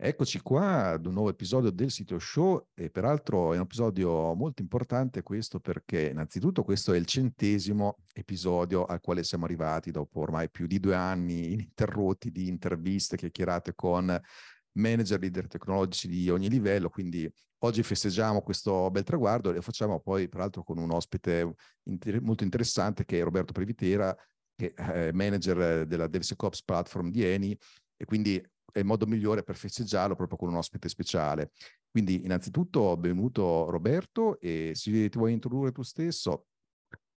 Eccoci qua ad un nuovo episodio del sito show e peraltro è un episodio molto importante questo perché innanzitutto questo è il centesimo episodio al quale siamo arrivati dopo ormai più di due anni ininterrotti di interviste, chiacchierate con manager, leader tecnologici di ogni livello, quindi oggi festeggiamo questo bel traguardo e lo facciamo poi peraltro con un ospite inter- molto interessante che è Roberto Previtera, che è manager della DevSecOps Platform di Eni. E quindi è il modo migliore per festeggiarlo proprio con un ospite speciale. Quindi innanzitutto benvenuto Roberto e se ti vuoi introdurre tu stesso.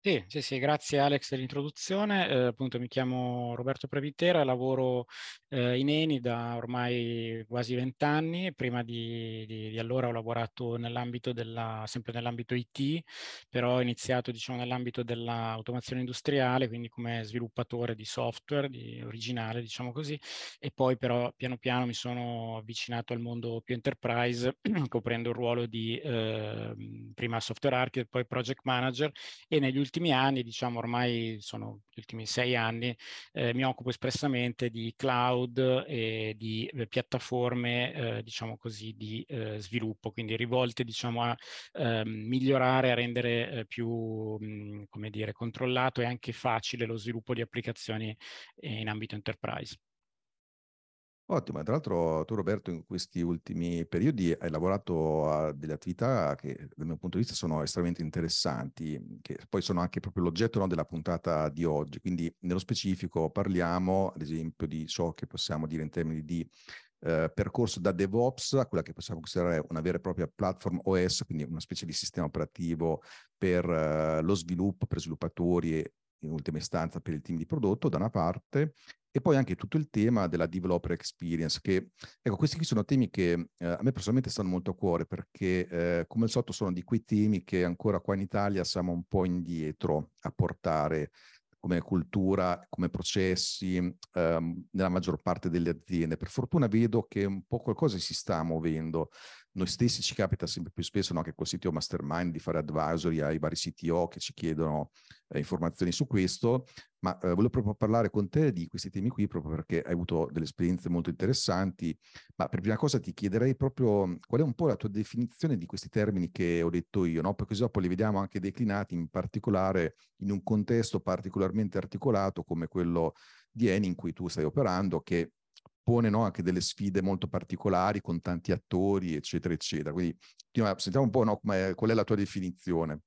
Sì, sì, sì, grazie Alex dell'introduzione. Eh, appunto mi chiamo Roberto Previtera, lavoro eh, in Eni da ormai quasi vent'anni. Prima di, di, di, allora ho lavorato nell'ambito della, sempre nell'ambito IT, però ho iniziato diciamo nell'ambito dell'automazione industriale, quindi come sviluppatore di software di originale, diciamo così, e poi però piano piano mi sono avvicinato al mondo più enterprise, coprendo il ruolo di eh, prima software architect, poi project manager e negli ultimi ultimi anni, diciamo ormai sono gli ultimi sei anni, eh, mi occupo espressamente di cloud e di eh, piattaforme, eh, diciamo così, di eh, sviluppo, quindi rivolte, diciamo, a ehm, migliorare, a rendere eh, più, mh, come dire, controllato e anche facile lo sviluppo di applicazioni eh, in ambito enterprise. Ottimo, tra l'altro tu Roberto in questi ultimi periodi hai lavorato a delle attività che dal mio punto di vista sono estremamente interessanti, che poi sono anche proprio l'oggetto no, della puntata di oggi, quindi nello specifico parliamo ad esempio di ciò che possiamo dire in termini di eh, percorso da DevOps a quella che possiamo considerare una vera e propria platform OS, quindi una specie di sistema operativo per eh, lo sviluppo, per sviluppatori e in ultima istanza per il team di prodotto da una parte e poi anche tutto il tema della developer experience, che ecco, questi qui sono temi che eh, a me personalmente stanno molto a cuore perché eh, come al solito sono di quei temi che ancora qua in Italia siamo un po' indietro a portare come cultura, come processi ehm, nella maggior parte delle aziende. Per fortuna vedo che un po' qualcosa si sta muovendo. Noi stessi ci capita sempre più spesso no, anche col CTO Mastermind di fare advisory ai vari CTO che ci chiedono eh, informazioni su questo, ma eh, volevo proprio parlare con te di questi temi qui proprio perché hai avuto delle esperienze molto interessanti, ma per prima cosa ti chiederei proprio qual è un po' la tua definizione di questi termini che ho detto io, no? perché dopo li vediamo anche declinati in particolare in un contesto particolarmente articolato come quello di Eni in cui tu stai operando, che pone no, anche delle sfide molto particolari con tanti attori, eccetera, eccetera. Quindi sentiamo un po' no, qual è la tua definizione.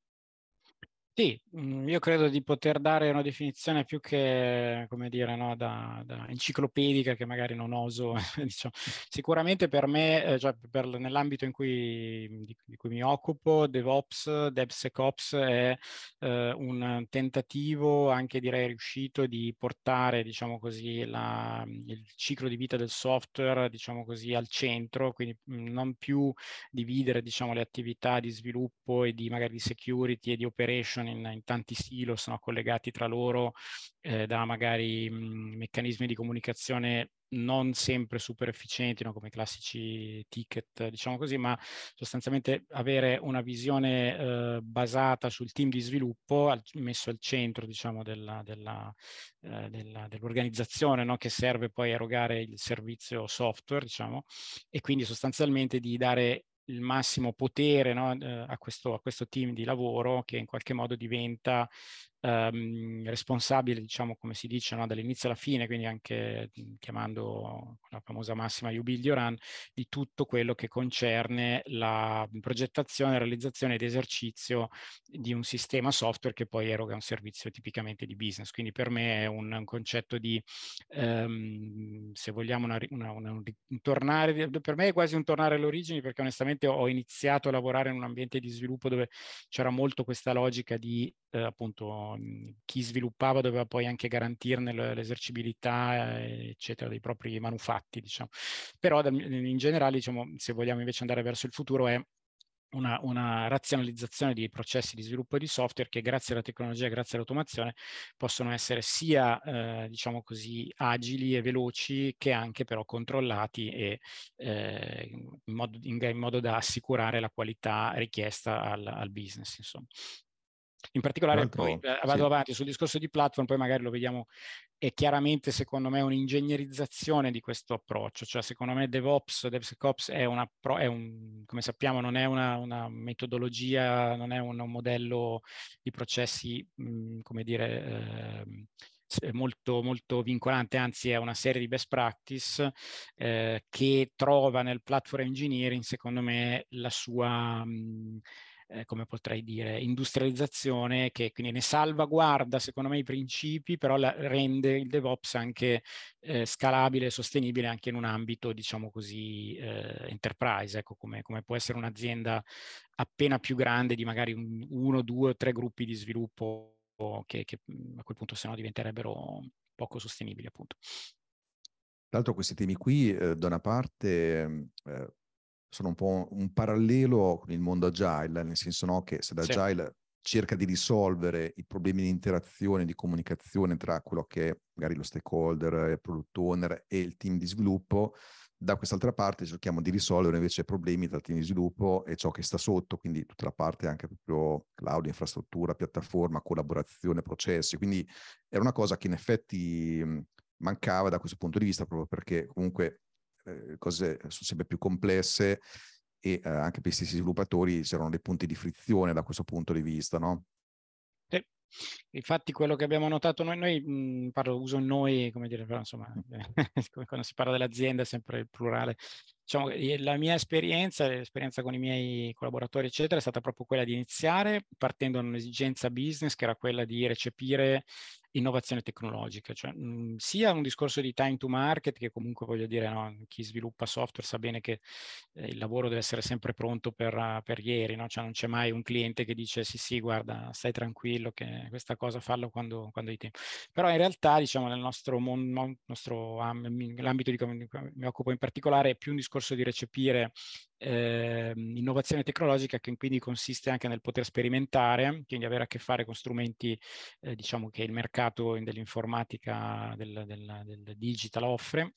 Sì, mm, io credo di poter dare una definizione più che, come dire, no, da, da, enciclopedica che magari non oso. diciamo. Sicuramente per me, eh, cioè per, nell'ambito in cui, di, di, cui mi occupo, DevOps, DevSecOps è eh, un tentativo, anche direi riuscito, di portare, diciamo così, la, il ciclo di vita del software, diciamo così, al centro, quindi mm, non più dividere, diciamo, le attività di sviluppo e di magari di security e di operation in, in tanti silos no, collegati tra loro eh, da magari mh, meccanismi di comunicazione non sempre super efficienti, no? come i classici ticket, diciamo così, ma sostanzialmente avere una visione eh, basata sul team di sviluppo al, messo al centro, diciamo, della, della, eh, della, dell'organizzazione no? che serve poi a erogare il servizio software, diciamo, e quindi sostanzialmente di dare il massimo potere no, eh, a, questo, a, questo, team di lavoro che in qualche modo diventa ehm, responsabile, diciamo come si dice, no, dall'inizio alla fine, quindi anche chiamando la famosa massima You Build Your Run, di tutto quello che concerne la progettazione, realizzazione ed esercizio di un sistema software che poi eroga un servizio tipicamente di business. Quindi per me è un, un concetto di, ehm, se vogliamo, una, una, una, un tornare, per me è quasi un tornare alle origini perché onestamente ho iniziato a lavorare in un ambiente di sviluppo dove c'era molto questa logica di eh, appunto chi sviluppava doveva poi anche garantirne l'esercibilità eccetera dei propri manufatti diciamo però in generale diciamo se vogliamo invece andare verso il futuro è una, una, razionalizzazione di processi di sviluppo di software che grazie alla tecnologia, grazie all'automazione possono essere sia eh, diciamo così agili e veloci che anche però controllati e eh, in, modo, in, in, modo, da assicurare la qualità richiesta al, al business. Insomma. In particolare, poi eh, vado sì. avanti sul discorso di platform, poi magari lo vediamo, è chiaramente secondo me un'ingegnerizzazione di questo approccio, cioè secondo me DevOps, DevSecOps è, una, è un, come sappiamo, non è una, una metodologia, non è un, un, modello di processi, mh, come dire, eh, molto, molto vincolante, anzi è una serie di best practice eh, che trova nel platform engineering, secondo me, la sua... Mh, eh, come potrei dire, industrializzazione che quindi ne salvaguarda secondo me i principi, però la, rende il DevOps anche eh, scalabile e sostenibile anche in un ambito, diciamo così, eh, enterprise, ecco, come, come, può essere un'azienda appena più grande di magari un, uno, due o tre gruppi di sviluppo che, che a quel punto se no diventerebbero poco sostenibili appunto. Tra l'altro questi temi qui, eh, da una parte, eh, sono un po' un parallelo con il mondo agile, nel senso no, che se l'agile sì. cerca di risolvere i problemi di interazione, di comunicazione tra quello che è magari lo stakeholder, il product owner e il team di sviluppo, da quest'altra parte cerchiamo di risolvere invece i problemi tra il team di sviluppo e ciò che sta sotto, quindi tutta la parte anche proprio cloud, infrastruttura, piattaforma, collaborazione, processi. Quindi era una cosa che in effetti mancava da questo punto di vista proprio perché comunque eh, cose sono sempre più complesse e eh, anche per gli stessi sviluppatori c'erano dei punti di frizione da questo punto di vista, no? Sì. Infatti quello che abbiamo notato noi, noi mh, parlo, uso noi, come dire, però insomma, quando si parla dell'azienda è sempre il plurale, diciamo, la mia esperienza, l'esperienza con i miei collaboratori, eccetera, è stata proprio quella di iniziare partendo da un'esigenza business che era quella di recepire innovazione tecnologica, cioè mh, sia un discorso di time to market che comunque voglio dire no, chi sviluppa software sa bene che eh, il lavoro deve essere sempre pronto per, per ieri, no? cioè non c'è mai un cliente che dice sì sì guarda stai tranquillo che questa cosa fallo quando, quando hai tempo. Però in realtà diciamo nel nostro, mondo, nostro l'ambito di cui mi occupo in particolare è più un discorso di recepire eh, innovazione tecnologica che quindi consiste anche nel poter sperimentare, quindi avere a che fare con strumenti eh, diciamo che il mercato dell'informatica, del, del, del digital offre,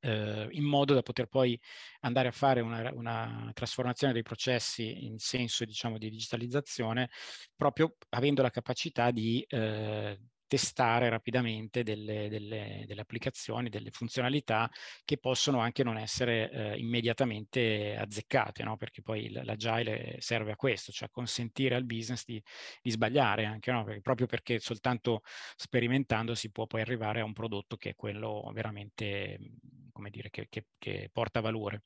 eh, in modo da poter poi andare a fare una, una, trasformazione dei processi in senso diciamo di digitalizzazione, proprio avendo la capacità di eh, testare rapidamente delle, delle, delle, applicazioni, delle funzionalità che possono anche non essere eh, immediatamente azzeccate, no? perché poi l'agile serve a questo, cioè consentire al business di, di sbagliare anche, no? perché, proprio perché soltanto sperimentando si può poi arrivare a un prodotto che è quello veramente, come dire, che, che, che porta valore.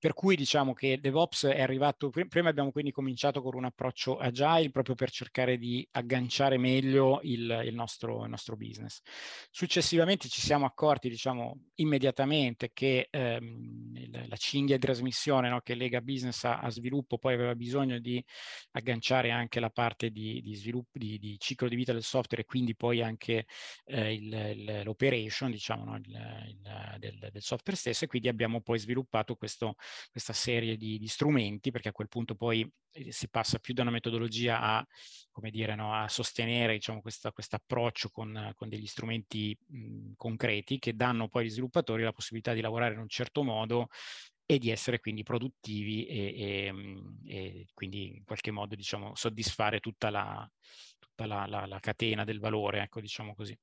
Per cui diciamo che DevOps è arrivato, prima abbiamo quindi cominciato con un approccio agile proprio per cercare di agganciare meglio il, il, nostro, il nostro, business. Successivamente ci siamo accorti, diciamo, immediatamente che ehm, la cinghia di trasmissione no, che lega business a, a, sviluppo poi aveva bisogno di agganciare anche la parte di, di sviluppo, di, di, ciclo di vita del software e quindi poi anche eh, il, l'operation, diciamo, no, del, del software stesso e quindi abbiamo poi sviluppato questo questa serie di, di, strumenti, perché a quel punto poi eh, si passa più da una metodologia a, dire, no, a sostenere diciamo, questo approccio con, con, degli strumenti mh, concreti che danno poi agli sviluppatori la possibilità di lavorare in un certo modo e di essere quindi produttivi e, e, e quindi in qualche modo diciamo, soddisfare tutta la, tutta la, la, la catena del valore, ecco, diciamo così.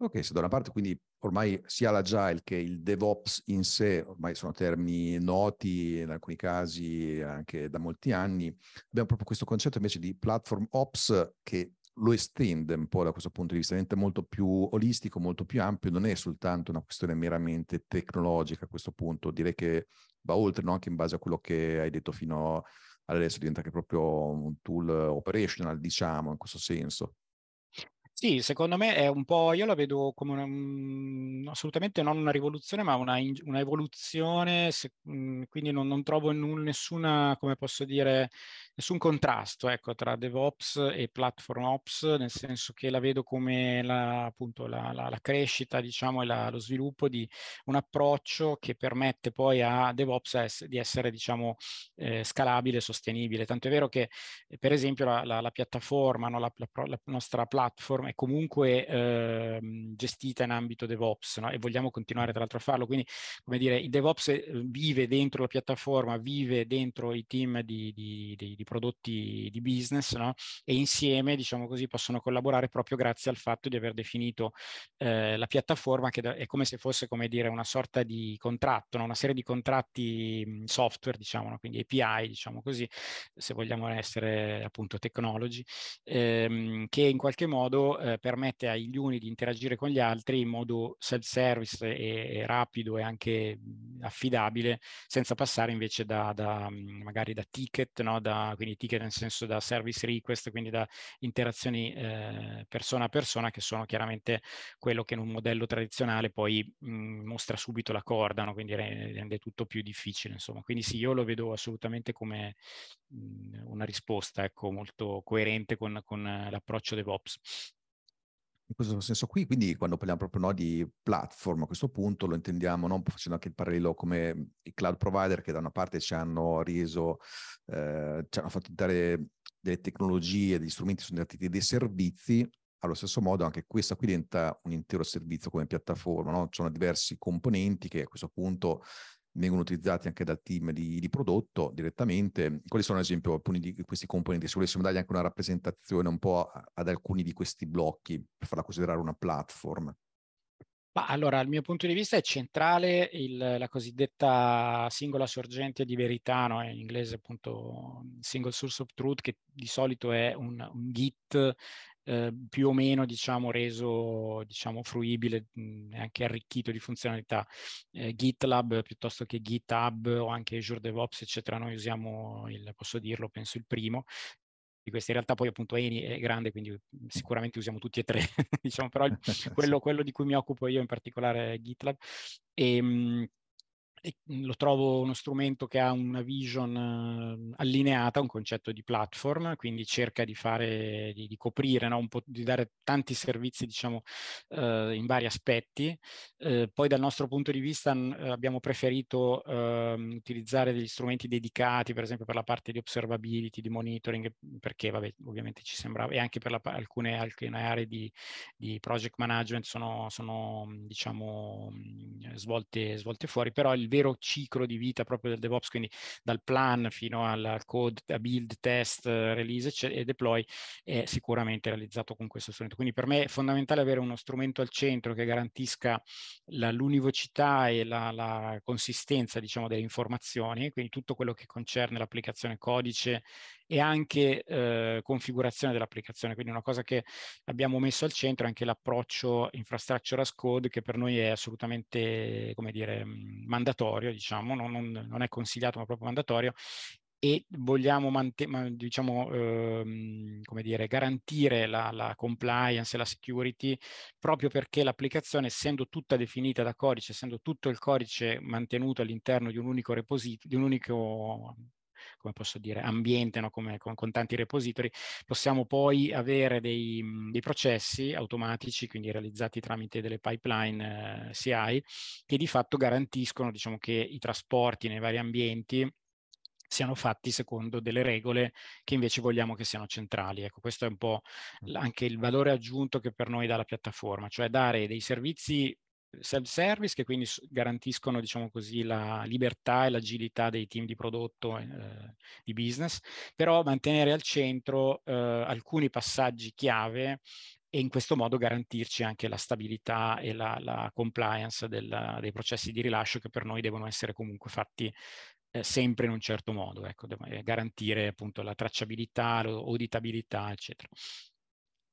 Ok, se da una parte quindi ormai sia l'agile che il DevOps in sé, ormai sono termini noti, in alcuni casi anche da molti anni, abbiamo proprio questo concetto invece di platform ops che lo estende un po' da questo punto di vista, diventa molto più olistico, molto più ampio, non è soltanto una questione meramente tecnologica a questo punto, direi che va oltre, no? anche in base a quello che hai detto fino adesso, diventa anche proprio un tool operational, diciamo, in questo senso. Sì, secondo me è un po', io la vedo come una, mhmm, assolutamente non una rivoluzione, ma una, una evoluzione, se, mhmm, quindi non, non trovo nessuna, come posso dire, nessun contrasto ecco, tra DevOps e Platform Ops, nel senso che la vedo come la, appunto, la, la, la crescita diciamo, e lo sviluppo di un approccio che permette poi a DevOps di essere diciamo, eh, scalabile sostenibile. Tanto è vero che, per esempio, la, piattaforma, no, la, nostra platform è comunque eh, gestita in ambito DevOps no? e vogliamo continuare tra l'altro a farlo. Quindi, come dire, il DevOps eh, vive dentro la piattaforma, vive dentro i team di, di, di, di prodotti di business no? e insieme, diciamo così, possono collaborare proprio grazie al fatto di aver definito eh, la piattaforma che è come se fosse, come dire, una sorta di contratto, no? una serie di contratti software, diciamo, quindi API, diciamo così, se vogliamo essere appunto technology, ehm, che in qualche modo eh, permette agli uni di interagire con gli altri in modo self-service e, e rapido e anche affidabile, senza passare invece da, da magari da ticket, no? da, quindi ticket nel senso da service request, quindi da interazioni eh, persona a persona, che sono chiaramente quello che in un modello tradizionale poi mh, mostra subito la corda, no? quindi rende tutto più difficile. Insomma. Quindi sì, io lo vedo assolutamente come mh, una risposta ecco, molto coerente con, con l'approccio DevOps in questo senso qui, quindi quando parliamo proprio no, di platform a questo punto lo intendiamo non facendo anche il parallelo come i cloud provider che da una parte ci hanno reso, eh, ci hanno fatto dare delle tecnologie, degli strumenti sono diventati dei servizi, allo stesso modo anche questa qui diventa un intero servizio come piattaforma, no? Ci sono diversi componenti che a questo punto vengono utilizzati anche dal team di, di, prodotto direttamente. Quali sono ad esempio alcuni di questi componenti? Se volessimo dargli anche una rappresentazione un po' ad alcuni di questi blocchi per farla considerare una platform. Ma allora, dal mio punto di vista è centrale il, la cosiddetta singola sorgente di verità, no? in inglese appunto single source of truth, che di solito è un, un Git eh, più o meno diciamo reso diciamo fruibile e anche arricchito di funzionalità. Eh, GitLab piuttosto che GitHub o anche Azure DevOps eccetera, noi usiamo il, posso dirlo, penso il primo, di questi. In realtà poi appunto Eni è grande, quindi sicuramente usiamo tutti e tre, diciamo, però quello, quello, di cui mi occupo io in particolare è GitLab. E, ehm, mhmm, lo trovo uno strumento che ha una vision uh, allineata, un concetto di platform, quindi cerca di fare, di, di coprire, no? di dare tanti servizi, diciamo, uh, in vari aspetti. Uh, poi dal nostro punto di vista n- abbiamo preferito ehm, utilizzare degli strumenti dedicati, per esempio per la parte di observability, di monitoring, perché vabbè, ovviamente ci sembrava, e anche per la, alcune, alcune, aree di, di project management sono, sono diciamo, svolte, svolte fuori, però il vero ciclo di vita proprio del DevOps, quindi dal plan fino al code, a build, test, release e deploy, è sicuramente realizzato con questo strumento. Quindi per me è fondamentale avere uno strumento al centro che garantisca la, l'univocità e la, la consistenza diciamo, delle informazioni, quindi tutto quello che concerne l'applicazione codice e anche eh, configurazione dell'applicazione. Quindi una cosa che abbiamo messo al centro è anche l'approccio infrastructure as code che per noi è assolutamente, come dire, mandatorio, diciamo, non, non, non è consigliato ma proprio mandatorio e vogliamo diciamo, ehm, dire, garantire la, la, compliance e la security proprio perché l'applicazione, essendo tutta definita da codice, essendo tutto il codice mantenuto all'interno di un unico repository, di un unico come posso dire, ambiente, no? come, con, con, tanti repository, possiamo poi avere dei, dei, processi automatici, quindi realizzati tramite delle pipeline eh, CI, che di fatto garantiscono diciamo, che i trasporti nei vari ambienti siano fatti secondo delle regole che invece vogliamo che siano centrali. Ecco, questo è un po' anche il valore aggiunto che per noi dà la piattaforma, cioè dare dei servizi self-service che quindi garantiscono, diciamo così, la libertà e l'agilità dei team di prodotto eh, di business, però mantenere al centro eh, alcuni passaggi chiave e in questo modo garantirci anche la stabilità e la, la compliance del, dei processi di rilascio che per noi devono essere comunque fatti eh, sempre in un certo modo, ecco, garantire appunto la tracciabilità, l'auditabilità, eccetera.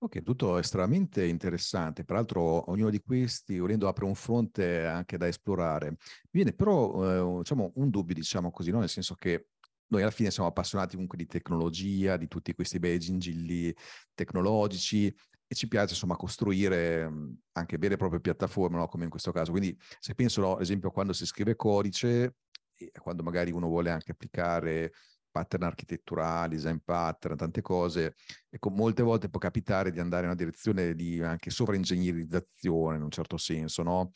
Ok, tutto estremamente interessante. Peraltro ognuno di questi, volendo, apre un fronte anche da esplorare. Mi viene però, eh, diciamo, un dubbio, diciamo così, no? nel senso che noi alla fine siamo appassionati comunque di tecnologia, di tutti questi bei gingilli tecnologici e ci piace insomma costruire anche vere e proprie piattaforme, no? come in questo caso. Quindi se penso, no, ad esempio, quando si scrive codice, quando magari uno vuole anche applicare pattern architetturali, design pattern, tante cose. Ecco, molte volte può capitare di andare in una direzione di anche sovraingegnerizzazione in un certo senso, no?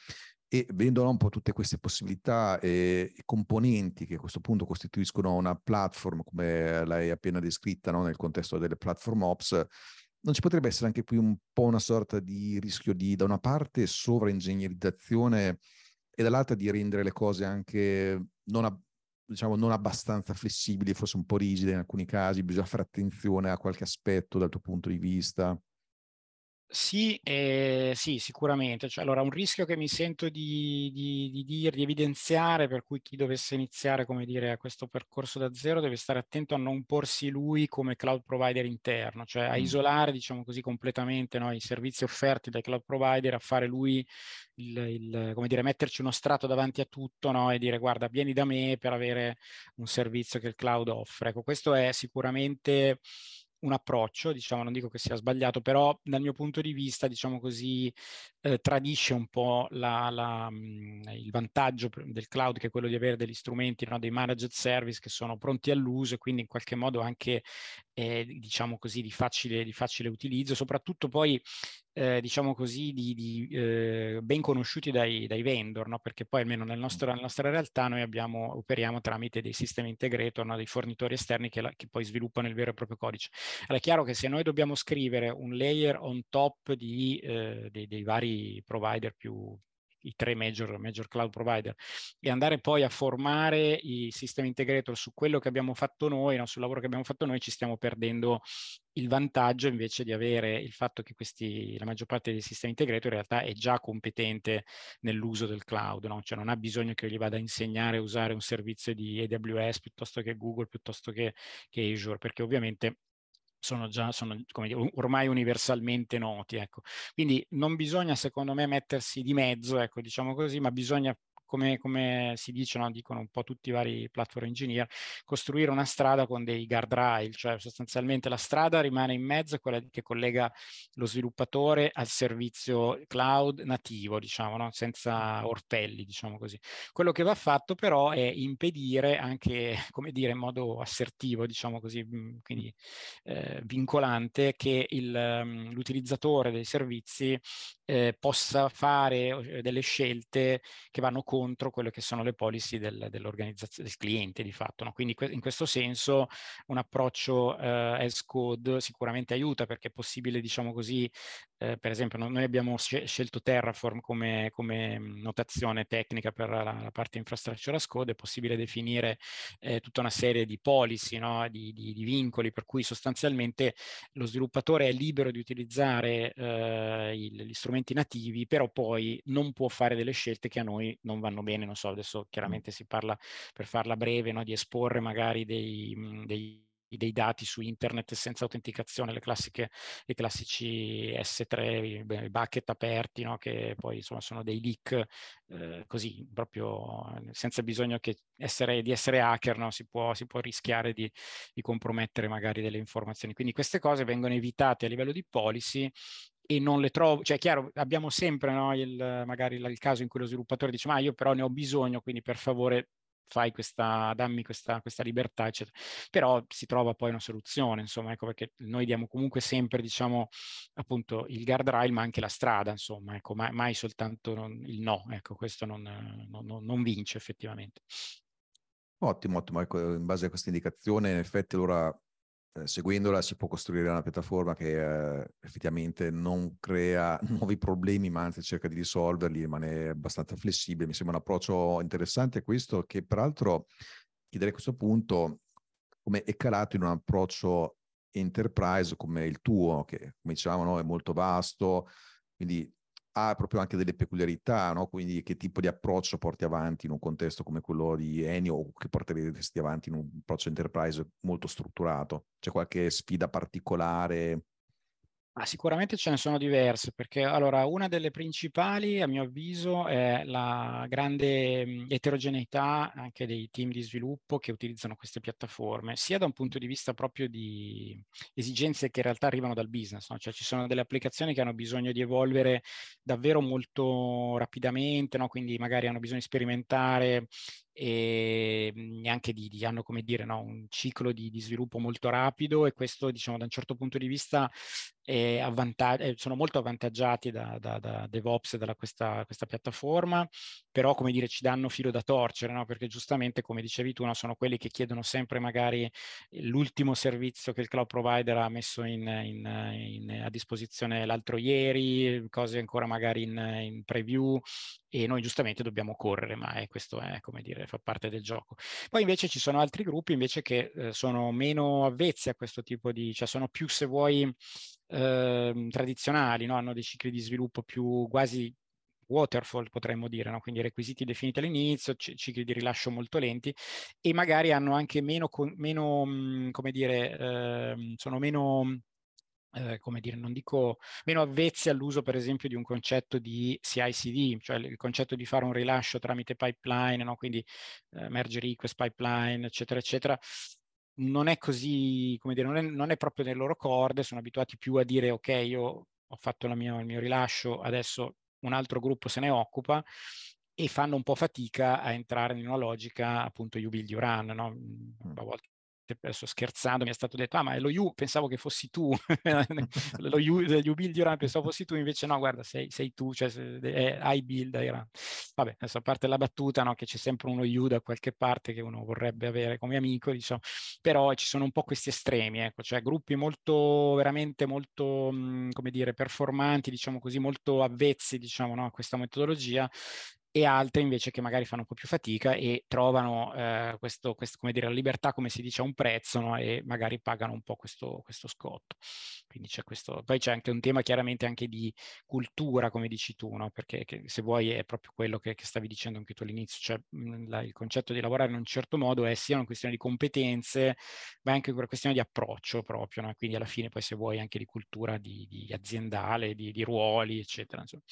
E vedono un po' tutte queste possibilità e, e, componenti che a questo punto costituiscono una platform, come l'hai appena descritta no? nel contesto delle platform ops, non ci potrebbe essere anche qui un po' una sorta di rischio di, da una parte, sovraingegnerizzazione e dall'altra di rendere le cose anche non, a, diciamo, non abbastanza flessibili, forse un po' rigide in alcuni casi, bisogna fare attenzione a qualche aspetto dal tuo punto di vista? Sì, eh, sì, sicuramente. Cioè, allora, un rischio che mi sento di, di, di, dir, di, evidenziare, per cui chi dovesse iniziare, come dire, questo percorso da zero deve stare attento a non porsi lui come cloud provider interno, cioè a isolare, diciamo così, completamente no, i servizi offerti dai cloud provider, a fare lui, il, il, come dire, metterci uno strato davanti a tutto no, e dire guarda, vieni da me per avere un servizio che il cloud offre. Ecco, questo è sicuramente un approccio, diciamo, non dico che sia sbagliato, però dal mio punto di vista, diciamo così, eh, tradisce un po' la, la, mm, il vantaggio del cloud, che è quello di avere degli strumenti, no, dei managed service che sono pronti all'uso e quindi in qualche modo anche, eh, diciamo così, di facile, di facile utilizzo, soprattutto poi eh, diciamo così, di, di eh, ben conosciuti dai, dai vendor, no? perché poi almeno nel nostro, nella nostra realtà noi abbiamo, operiamo tramite dei sistemi integrator, no? dei fornitori esterni che, la, che, poi sviluppano il vero e proprio codice. Allora è chiaro che se noi dobbiamo scrivere un layer on top di, eh, dei, dei vari provider più, i tre major, major, cloud provider e andare poi a formare i sistemi integrator su quello che abbiamo fatto noi, no, sul lavoro che abbiamo fatto noi, ci stiamo perdendo il vantaggio invece di avere il fatto che questi, la maggior parte dei sistemi integrator in realtà è già competente nell'uso del cloud, no? cioè non ha bisogno che gli vada a insegnare a usare un servizio di AWS piuttosto che Google, piuttosto che, che Azure, perché ovviamente sono già sono, dire, ormai universalmente noti. Ecco. Quindi non bisogna, secondo me, mettersi di mezzo, ecco, diciamo così, ma bisogna come, come, si dice, no? dicono un po' tutti i vari platform engineer, costruire una strada con dei guardrail, cioè sostanzialmente la strada rimane in mezzo, quella che collega lo sviluppatore al servizio cloud nativo, diciamo, no? senza orpelli, diciamo così. Quello che va fatto però è impedire anche, come dire, in modo assertivo, diciamo così, mm, quindi eh, vincolante, che il, um, l'utilizzatore dei servizi eh, possa fare eh, delle scelte che vanno contro quelle che sono le policy del, dell'organizzazione del cliente di fatto. No? Quindi in questo senso un approccio eh, as code sicuramente aiuta perché è possibile, diciamo così, eh, per esempio noi abbiamo scelto Terraform come, come notazione tecnica per la, la, parte infrastructure as code, è possibile definire eh, tutta una serie di policy, no? di, di, di, vincoli, per cui sostanzialmente lo sviluppatore è libero di utilizzare eh, il, gli strumenti strumenti nativi, però poi non può fare delle scelte che a noi non vanno bene. Non so, adesso chiaramente si parla, per farla breve, no, di esporre magari dei, dei dei dati su internet senza autenticazione, le classiche, i classici S3, i bucket aperti, no? che poi insomma sono dei leak eh, così, proprio senza bisogno essere, di essere hacker, no? si, può, si, può, rischiare di, di, compromettere magari delle informazioni. Quindi queste cose vengono evitate a livello di policy e non le trovo, cioè chiaro, abbiamo sempre no, il, magari il caso in cui lo sviluppatore dice ma io però ne ho bisogno, quindi per favore fai questa, dammi questa, questa libertà, eccetera. Però si trova poi una soluzione, insomma, ecco perché noi diamo comunque sempre, diciamo, appunto il guardrail, ma anche la strada, insomma, ecco, mai, mai soltanto non, il no, ecco, questo non, non, non vince effettivamente. Ottimo, ottimo, ecco, in base a questa indicazione, in effetti allora eh, seguendola si può costruire una piattaforma che eh, effettivamente non crea nuovi problemi, ma anzi cerca di risolverli, rimane abbastanza flessibile. Mi sembra un approccio interessante questo, che peraltro chiederei a questo punto come è calato in un approccio enterprise come il tuo, che come dicevamo no, è molto vasto, quindi ha proprio anche delle peculiarità, no? quindi che tipo di approccio porti avanti in un contesto come quello di Eni o che porteresti avanti in un approccio enterprise molto strutturato? C'è qualche sfida particolare? Ah, sicuramente ce ne sono diverse, perché allora una delle principali, a mio avviso, è la grande mh, eterogeneità anche dei team di sviluppo che utilizzano queste piattaforme, sia da un punto di vista proprio di esigenze che in realtà arrivano dal business, no? cioè ci sono delle applicazioni che hanno bisogno di evolvere davvero molto rapidamente, no? quindi magari hanno bisogno di sperimentare e anche di, di hanno come dire no, un ciclo di, di, sviluppo molto rapido e questo diciamo da un certo punto di vista avvantag- sono molto avvantaggiati da, da, da DevOps e da questa, questa, piattaforma, però come dire ci danno filo da torcere, no? perché giustamente come dicevi tu no, sono quelli che chiedono sempre magari l'ultimo servizio che il cloud provider ha messo in, in, in, a disposizione l'altro ieri, cose ancora magari in, preview e noi giustamente dobbiamo correre, ma è, questo è come dire, fa parte del gioco. Poi invece ci sono altri gruppi invece che eh, sono meno avvezzi a questo tipo di, cioè sono più se vuoi eh, tradizionali, no? hanno dei cicli di sviluppo più quasi waterfall potremmo dire, no? quindi requisiti definiti all'inizio, cicli di rilascio molto lenti e magari hanno anche meno, meno mhmm, come dire, eh, sono meno eh, come dire, non dico meno avvezzi all'uso per esempio di un concetto di CI/CD, cioè il concetto di fare un rilascio tramite pipeline, no? quindi eh, merge request pipeline, eccetera, eccetera, non è così, come dire, non è, non è proprio nel loro corde, sono abituati più a dire ok, io ho fatto mia, il mio rilascio, adesso un altro gruppo se ne occupa e fanno un po' fatica a entrare in una logica appunto you build you run, no? a volte adesso scherzando mi è stato detto, ah ma è lo You, pensavo che fossi tu, lo You, you build Iran, pensavo fossi tu, invece no, guarda, sei, sei tu, cioè è I build Iran. Vabbè, adesso a parte la battuta, no, che c'è sempre uno You da qualche parte che uno vorrebbe avere come amico, diciamo, però ci sono un po' questi estremi, ecco, cioè gruppi molto, veramente molto, mh, come dire, performanti, diciamo così, molto avvezzi, diciamo, no, a questa metodologia e altre invece che magari fanno un po' più fatica e trovano eh, questo, questo, come dire, la libertà, come si dice, a un prezzo no? e magari pagano un po' questo, questo scotto. Quindi c'è questo. Poi c'è anche un tema chiaramente anche di cultura, come dici tu, no? perché se vuoi è proprio quello che, che, stavi dicendo anche tu all'inizio, cioè mh, la, il concetto di lavorare in un certo modo è sia una questione di competenze, ma anche una questione di approccio proprio, no? quindi alla fine poi se vuoi anche di cultura di, di aziendale, di, di ruoli, eccetera. Insomma.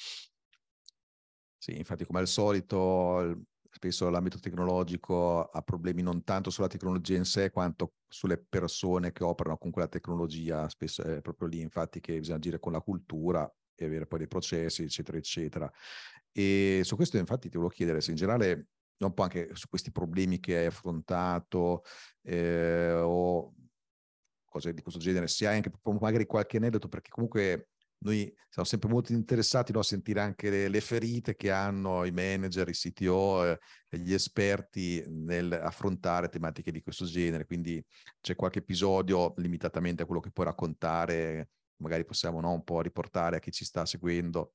Sì, infatti come al solito spesso l'ambito tecnologico ha problemi non tanto sulla tecnologia in sé quanto sulle persone che operano con quella tecnologia, spesso è proprio lì infatti che bisogna agire con la cultura e avere poi dei processi, eccetera, eccetera. E su questo infatti ti volevo chiedere se in generale, un po' anche su questi problemi che hai affrontato eh, o cose di questo genere, se hai anche magari qualche aneddoto, perché comunque noi siamo sempre molto interessati no, a sentire anche le, le, ferite che hanno i manager, i CTO eh, gli esperti nel affrontare tematiche di questo genere. Quindi c'è qualche episodio limitatamente a quello che puoi raccontare, magari possiamo no, un po' riportare a chi ci sta seguendo.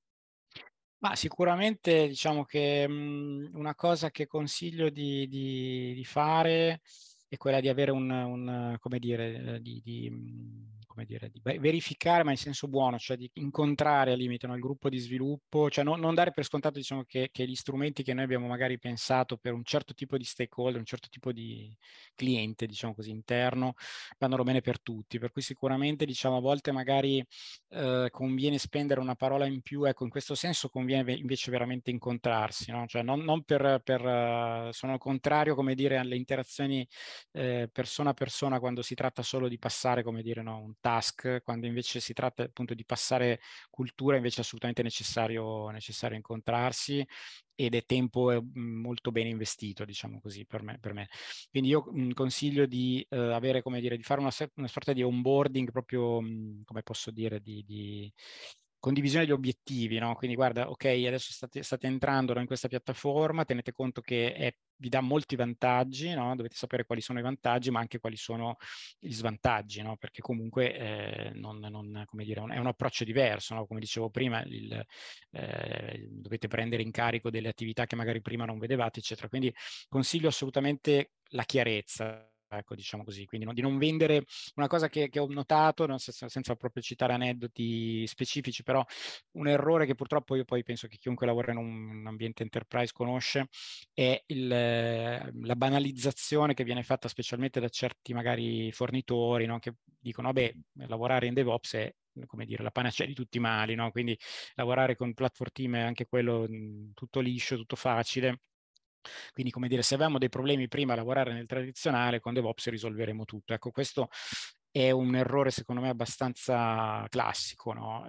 Ma sicuramente diciamo che mh, mhmm, una cosa che consiglio di, di, di, fare è quella di avere un, un come dire, di, di mhmm, come dire, di verificare, ma in senso buono, cioè di incontrare al limite no, il gruppo di sviluppo, cioè no, non dare per scontato diciamo, che, che, gli strumenti che noi abbiamo magari pensato per un certo tipo di stakeholder, un certo tipo di cliente, diciamo così, interno, vanno bene per tutti. Per cui sicuramente, diciamo, a volte magari eh, conviene spendere una parola in più, ecco, in questo senso conviene invece veramente incontrarsi, no? cioè non, non per, per sono contrario, come dire, alle interazioni eh, persona a persona quando si tratta solo di passare, come dire, no, un task, quando invece si tratta appunto di passare cultura, invece è assolutamente necessario, necessario incontrarsi ed è tempo eh, molto bene investito, diciamo così, per me. Per me. Quindi io mh, consiglio di eh, avere, come dire, di fare una, una sorta di onboarding proprio, mh, come posso dire, di, di condivisione degli obiettivi, no? Quindi guarda, ok, adesso state, state entrando in questa piattaforma, tenete conto che è, vi dà molti vantaggi, no? Dovete sapere quali sono i vantaggi, ma anche quali sono gli svantaggi, no? Perché comunque eh, non, non, dire, è un approccio diverso? Come dicevo prima, il, eh, dovete prendere in carico delle attività che magari prima non vedevate, eccetera. Quindi consiglio assolutamente la chiarezza, ecco, diciamo così, quindi no, di non vendere una cosa che, che ho notato, no, senza, senza, proprio citare aneddoti specifici, però un errore che purtroppo io poi penso che chiunque lavora in un ambiente enterprise conosce, è il, la banalizzazione che viene fatta specialmente da certi magari fornitori, no, che dicono, vabbè, lavorare in DevOps è come dire, la panacea di tutti i mali, no? quindi lavorare con platform team è anche quello tutto liscio, tutto facile, quindi, come dire, se avevamo dei problemi prima a lavorare nel tradizionale, con DevOps risolveremo tutto. Ecco, questo è un errore secondo me abbastanza classico, no?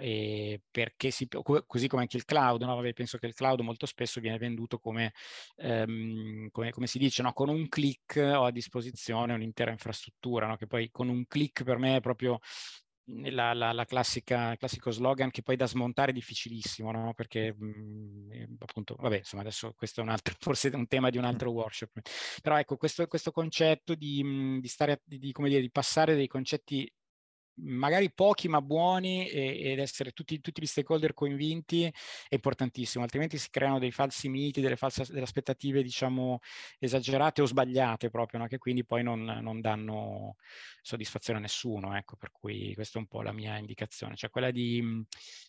perché si, così come anche il cloud, no? Vabbè, penso che il cloud molto spesso viene venduto come, ehm, come, come si dice, no? con un click ho a disposizione un'intera infrastruttura, no? che poi con un click per me è proprio la, la, la classica, classico slogan che poi da smontare è difficilissimo, no? perché mh, mm, eh, appunto, vabbè, insomma, adesso questo è un altro, forse un tema di un altro workshop, però ecco, questo, questo concetto di, mm, di, stare, di, come dire, di passare dei concetti magari pochi ma buoni e, ed essere tutti, tutti, gli stakeholder convinti è importantissimo, altrimenti si creano dei falsi miti, delle, false, delle aspettative diciamo esagerate o sbagliate proprio, no? che quindi poi non, non, danno soddisfazione a nessuno, ecco, per cui questa è un po' la mia indicazione, cioè quella di,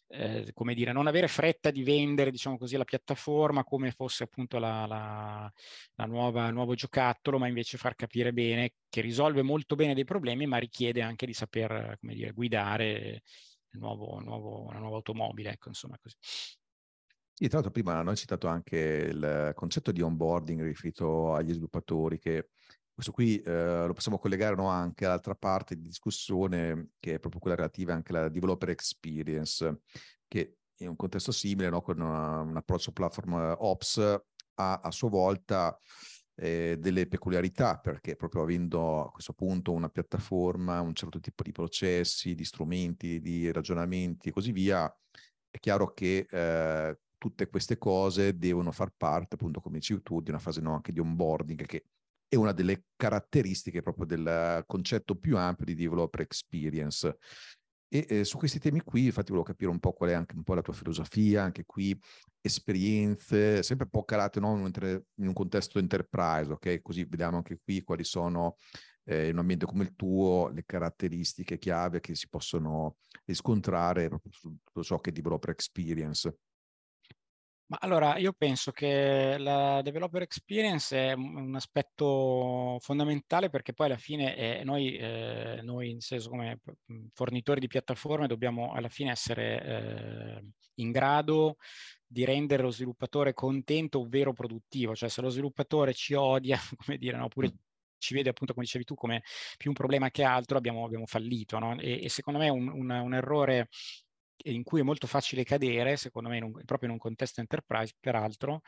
eh, come dire, non avere fretta di vendere, diciamo così, la piattaforma come fosse appunto la, la, la nuova, il nuovo giocattolo, ma invece far capire bene che risolve molto bene dei problemi, ma richiede anche di saper, come dire, guidare il nuovo, nuovo, una nuova automobile, ecco, insomma così. Sì, tra l'altro prima hai citato anche il concetto di onboarding riferito agli sviluppatori che questo qui eh, lo possiamo collegare no, anche all'altra parte di discussione che è proprio quella relativa anche alla developer experience, che in un contesto simile, no, con una, un approccio platform ops, ha a sua volta eh, delle peculiarità, perché proprio avendo a questo punto una piattaforma, un certo tipo di processi, di strumenti, di ragionamenti e così via, è chiaro che eh, tutte queste cose devono far parte, appunto, come dicevi tu, di una fase no, anche di onboarding che è una delle caratteristiche proprio del concetto più ampio di developer experience. E eh, su questi temi qui, infatti, volevo capire un po' qual è anche un po' la tua filosofia, anche qui esperienze, sempre un po' calate no? in, un contesto enterprise, ok? Così vediamo anche qui quali sono eh, in un ambiente come il tuo le caratteristiche chiave che si possono riscontrare proprio su tutto ciò che è developer experience. Ma allora, io penso che la developer experience è un aspetto fondamentale perché poi alla fine eh, noi, eh, noi, in senso come fornitori di piattaforme, dobbiamo alla fine essere eh, in grado di rendere lo sviluppatore contento, ovvero produttivo. Cioè se lo sviluppatore ci odia, come dire, no? oppure ci vede appunto, come dicevi tu, come più un problema che altro, abbiamo, abbiamo fallito. No? E, e, secondo me un, un, un errore in cui è molto facile cadere, secondo me, in un, proprio in un contesto enterprise, peraltro,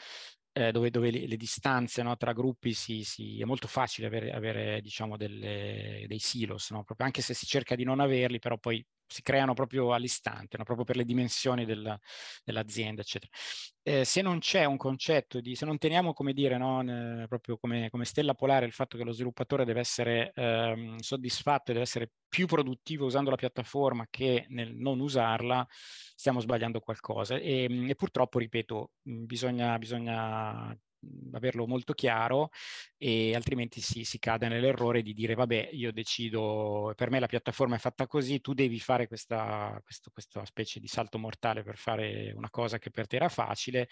eh, dove, dove le, le, distanze no, tra gruppi si, si, è molto facile avere, avere diciamo, delle, dei silos, no? anche se si cerca di non averli, però poi si creano proprio all'istante, no? proprio per le dimensioni del, dell'azienda, eccetera. Eh, se non c'è un concetto di, se non teniamo, come dire, no, eh, proprio come, come, stella polare il fatto che lo sviluppatore deve essere ehm, soddisfatto e deve essere più produttivo usando la piattaforma che nel non usarla, stiamo sbagliando qualcosa. E, e purtroppo, ripeto, bisogna, bisogna averlo molto chiaro e altrimenti si, si cade nell'errore di dire vabbè io decido, per me la piattaforma è fatta così, tu devi fare questa, questo, questa specie di salto mortale per fare una cosa che per te era facile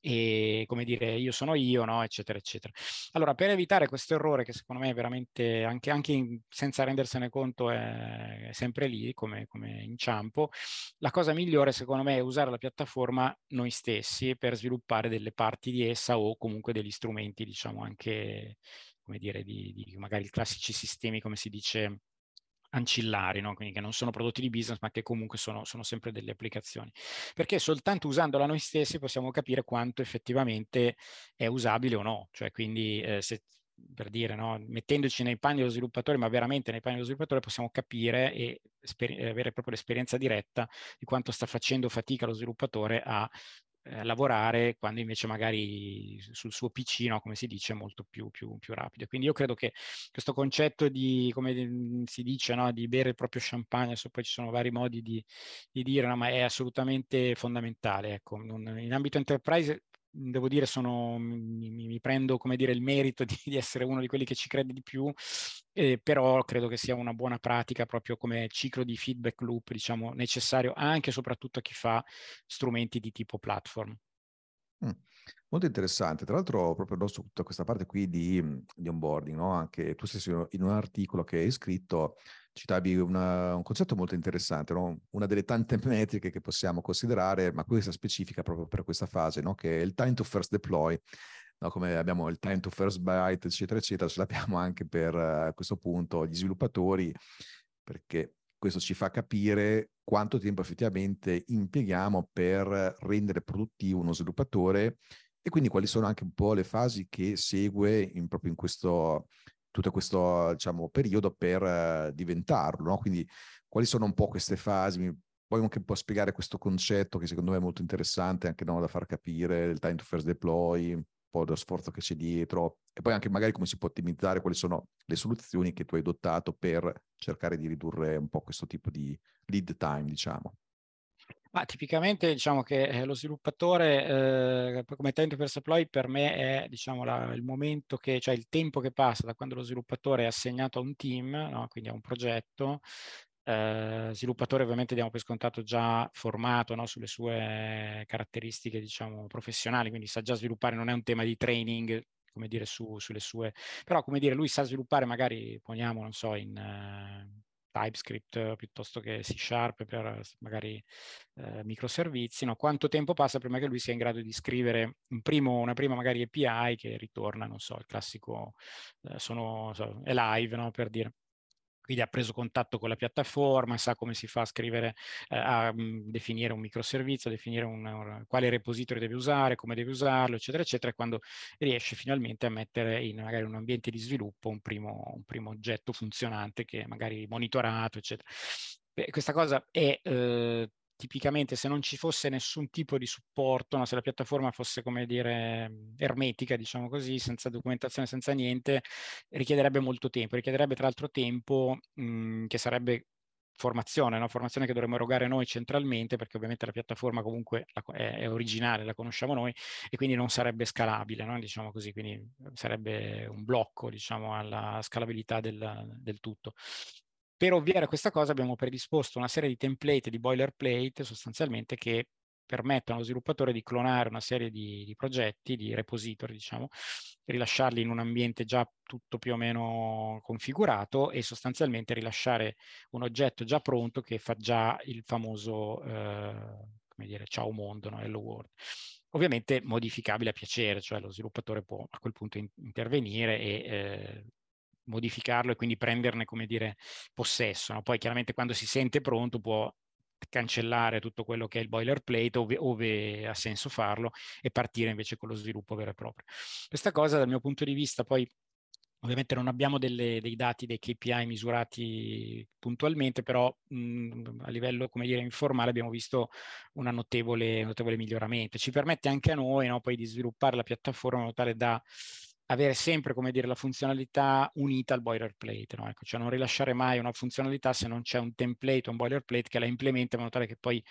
e come dire io sono io, no? eccetera eccetera. Allora per evitare questo errore che secondo me è veramente anche, anche in, senza rendersene conto è, è sempre lì come, come inciampo, la cosa migliore secondo me è usare la piattaforma noi stessi per sviluppare delle parti di essa o comunque comunque degli strumenti, diciamo, anche, come dire, di, di magari classici sistemi, come si dice, ancillari, no? quindi che non sono prodotti di business, ma che comunque sono, sono, sempre delle applicazioni. Perché soltanto usandola noi stessi possiamo capire quanto effettivamente è usabile o no. Cioè, quindi eh, se, per dire, no? mettendoci nei panni dello sviluppatore, ma veramente nei panni dello sviluppatore possiamo capire e sper- avere proprio l'esperienza diretta di quanto sta facendo fatica lo sviluppatore a eh, lavorare quando invece magari sul suo PC, no, come si dice, è molto più, più, più, rapido. Quindi io credo che questo concetto di, come si dice, no, di bere il proprio champagne, adesso poi ci sono vari modi di, di dire, no, ma è assolutamente fondamentale. Ecco. in ambito enterprise devo dire, sono, mi, mi, prendo come dire, il merito di, di, essere uno di quelli che ci crede di più, eh, però credo che sia una buona pratica proprio come ciclo di feedback loop, diciamo, necessario anche e soprattutto a chi fa strumenti di tipo platform. Mm. Molto interessante, tra l'altro proprio su tutta questa parte qui di, di onboarding, no? anche tu stesso in un articolo che hai scritto citavi una, un concetto molto interessante, no? una delle tante metriche che possiamo considerare, ma questa specifica proprio per questa fase, no? che è il time to first deploy, come abbiamo il time to first byte, eccetera, eccetera, ce l'abbiamo anche per uh, a questo punto gli sviluppatori, perché questo ci fa capire quanto tempo effettivamente impieghiamo per rendere produttivo uno sviluppatore e quindi quali sono anche un po' le fasi che segue in, proprio in questo tutto questo diciamo, periodo per uh, diventarlo. No? Quindi quali sono un po' queste fasi? Mi anche un po' spiegare questo concetto che secondo me è molto interessante anche no, da far capire, il time to first deploy, po' dello sforzo che c'è dietro e poi anche magari come si può ottimizzare, quali sono le soluzioni che tu hai adottato per cercare di ridurre un po' questo tipo di lead time, diciamo. Ma tipicamente diciamo che eh, lo sviluppatore eh, come time to first per me è diciamo, la, il momento che, cioè il tempo che passa da quando lo sviluppatore è assegnato a un team, no? quindi a un progetto, eh, sviluppatore ovviamente diamo per scontato già formato no? sulle sue caratteristiche diciamo, professionali, quindi sa già sviluppare, non è un tema di training, come dire, su, sulle sue... Però, come dire, lui sa sviluppare magari, poniamo, non so, in... Uh, TypeScript piuttosto che C Sharp per magari eh, microservizi, no? quanto tempo passa prima che lui sia in grado di scrivere un primo, una prima magari API che ritorna, non so, il classico, eh, sono, so, è live no? per dire quindi ha preso contatto con la piattaforma, sa come si fa a scrivere, eh, a mm, definire un microservizio, definire un, un, quale repository deve usare, come deve usarlo, eccetera, eccetera, e quando riesce finalmente a mettere in magari un ambiente di sviluppo un primo, un primo oggetto funzionante che è magari monitorato, eccetera. Beh, questa cosa è eh, tipicamente se non ci fosse nessun tipo di supporto, no? se la piattaforma fosse come dire ermetica, diciamo così, senza documentazione, senza niente, richiederebbe molto tempo, richiederebbe tra l'altro tempo mh, mhmm, che sarebbe formazione, no? formazione che dovremmo erogare noi centralmente perché ovviamente la piattaforma comunque è, originale, la conosciamo noi e quindi non sarebbe scalabile, no? diciamo così, quindi sarebbe un blocco diciamo, alla scalabilità del, del tutto. Per ovviare a questa cosa abbiamo predisposto una serie di template di boilerplate sostanzialmente che permettono allo sviluppatore di clonare una serie di, di, progetti, di repository, diciamo, rilasciarli in un ambiente già tutto più o meno configurato e sostanzialmente rilasciare un oggetto già pronto che fa già il famoso, eh, come dire, ciao mondo, no? hello world. Ovviamente modificabile a piacere, cioè lo sviluppatore può a quel punto in, intervenire e eh, modificarlo e quindi prenderne, come dire, possesso. No? Poi chiaramente quando si sente pronto può cancellare tutto quello che è il boilerplate ove, ove, ha senso farlo e partire invece con lo sviluppo vero e proprio. Questa cosa dal mio punto di vista poi Ovviamente non abbiamo delle, dei dati, dei KPI misurati puntualmente, però mh, a livello, come dire, informale abbiamo visto un notevole, notevole miglioramento. Ci permette anche a noi no, poi di sviluppare la piattaforma in modo tale da avere sempre, come dire, la funzionalità unita al boilerplate, no? ecco, cioè non rilasciare mai una funzionalità se non c'è un template un boilerplate che la implementa in modo tale che poi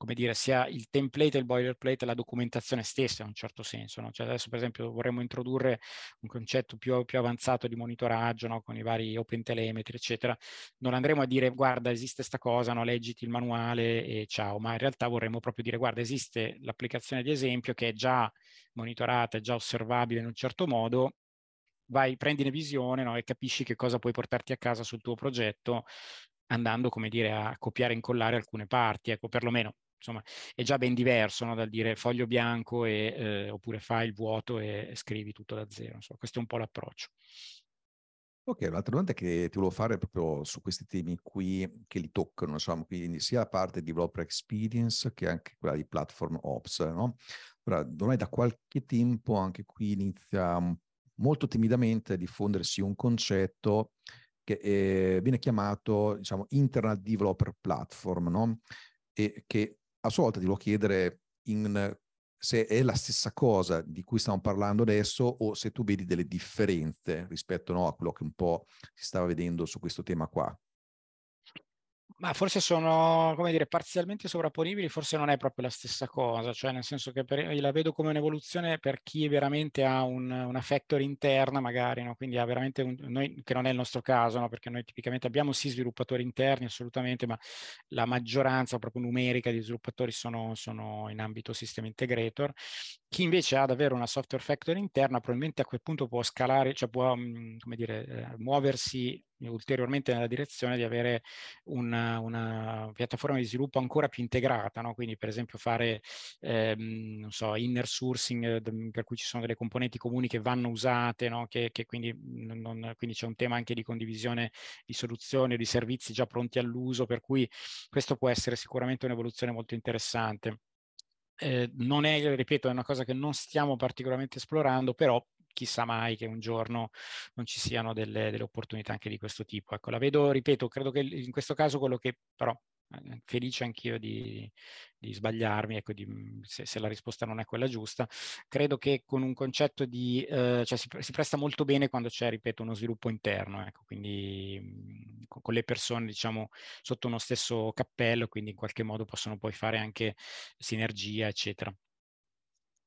come dire, sia il template il boilerplate la documentazione stessa in un certo senso. No? Cioè adesso per esempio vorremmo introdurre un concetto più, più avanzato di monitoraggio no? con i vari open telemetri, eccetera. Non andremo a dire guarda esiste questa cosa, no? leggiti il manuale e ciao, ma in realtà vorremmo proprio dire guarda esiste l'applicazione di esempio che è già monitorata, è già osservabile in un certo modo, vai, prendine visione no? e capisci che cosa puoi portarti a casa sul tuo progetto andando, come dire, a copiare e incollare alcune parti, ecco, perlomeno insomma è già ben diverso no? dal dire foglio bianco e, eh, oppure fai il vuoto e, scrivi tutto da zero. Insomma, questo è un po' l'approccio. Ok, un'altra domanda che ti volevo fare proprio su questi temi qui che li toccano, insomma, quindi sia la parte di developer experience che anche quella di platform ops, no? Ora, ormai da qualche tempo anche qui inizia molto timidamente a diffondersi un concetto che eh, viene chiamato, diciamo, Internet Developer Platform, no? E che a sua volta ti volevo chiedere in, se è la stessa cosa di cui stiamo parlando adesso o se tu vedi delle differenze rispetto no, a quello che un po' si stava vedendo su questo tema qua. Ma forse sono, come dire, parzialmente sovrapponibili, forse non è proprio la stessa cosa, cioè nel senso che per, la vedo come un'evoluzione per chi veramente ha un, una factory interna magari, no? quindi ha veramente, un, noi, che non è il nostro caso, no? perché noi tipicamente abbiamo sì sviluppatori interni assolutamente, ma la maggioranza proprio numerica di sviluppatori sono, sono in ambito system integrator. Chi invece ha davvero una software factory interna probabilmente a quel punto può scalare, cioè può, mm, come dire, eh, muoversi ulteriormente nella direzione di avere una, una, piattaforma di sviluppo ancora più integrata, no? quindi per esempio fare ehm, so, inner sourcing eh, per cui ci sono delle componenti comuni che vanno usate, no? che, che quindi, non, quindi, c'è un tema anche di condivisione di soluzioni di servizi già pronti all'uso, per cui questo può essere sicuramente un'evoluzione molto interessante. Eh, non è, ripeto, è una cosa che non stiamo particolarmente esplorando, però chissà mai che un giorno non ci siano delle, delle opportunità anche di questo tipo. Ecco, la vedo, ripeto, credo che in questo caso quello che però eh, felice anch'io di, di sbagliarmi, ecco, di, mhmm, se, se, la risposta non è quella giusta. Credo che con un concetto di, eh, cioè si, si, presta molto bene quando c'è, ripeto, uno sviluppo interno, ecco, quindi mh, mhmm, con le persone, diciamo, sotto uno stesso cappello, quindi in qualche modo possono poi fare anche sinergia, eccetera.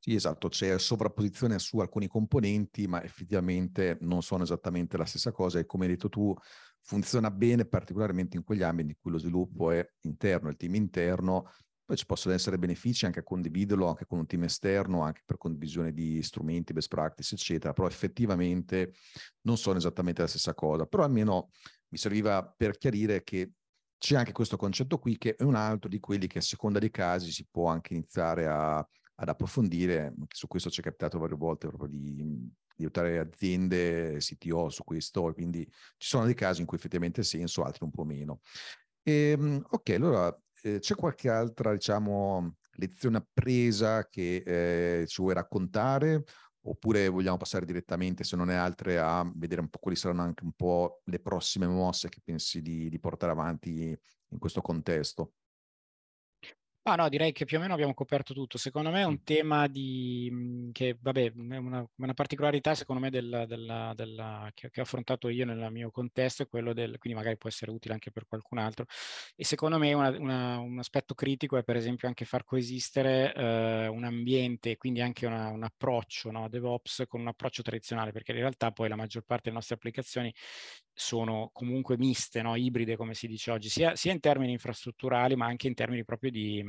Sì, esatto, c'è sovrapposizione su alcuni componenti, ma effettivamente non sono esattamente la stessa cosa e come hai detto tu, funziona bene particolarmente in quegli ambiti in cui lo sviluppo è interno, il team interno, poi ci possono essere benefici anche a condividerlo anche con un team esterno, anche per condivisione di strumenti, best practice, eccetera, però effettivamente non sono esattamente la stessa cosa, però almeno mi serviva per chiarire che c'è anche questo concetto qui che è un altro di quelli che a seconda dei casi si può anche iniziare a ad approfondire. Su questo ci è capitato varie volte proprio di, di aiutare aziende, CTO su questo, e quindi ci sono dei casi in cui effettivamente ha senso, altri un po' meno. E, ehm, ok, allora eh, c'è qualche altra, diciamo, lezione appresa che eh, ci vuoi raccontare? Oppure vogliamo passare direttamente, se non è altre, a vedere un po' quali saranno anche un po' le prossime mosse che pensi di, di portare avanti in questo contesto? Ah, no, direi che più o meno abbiamo coperto tutto. Secondo me è un tema di, mhmm, che, vabbè, è una, una particolarità, secondo me, della, della, della, che, che, ho affrontato io nel mio contesto, è quello del, quindi magari può essere utile anche per qualcun altro. E secondo me una, una, un aspetto critico è, per esempio, anche far coesistere eh, un ambiente, quindi anche un approccio no, DevOps con un approccio tradizionale, perché in realtà poi la maggior parte delle nostre applicazioni sono comunque miste, no, ibride, come si dice oggi, sia, sia in termini infrastrutturali, ma anche in termini proprio di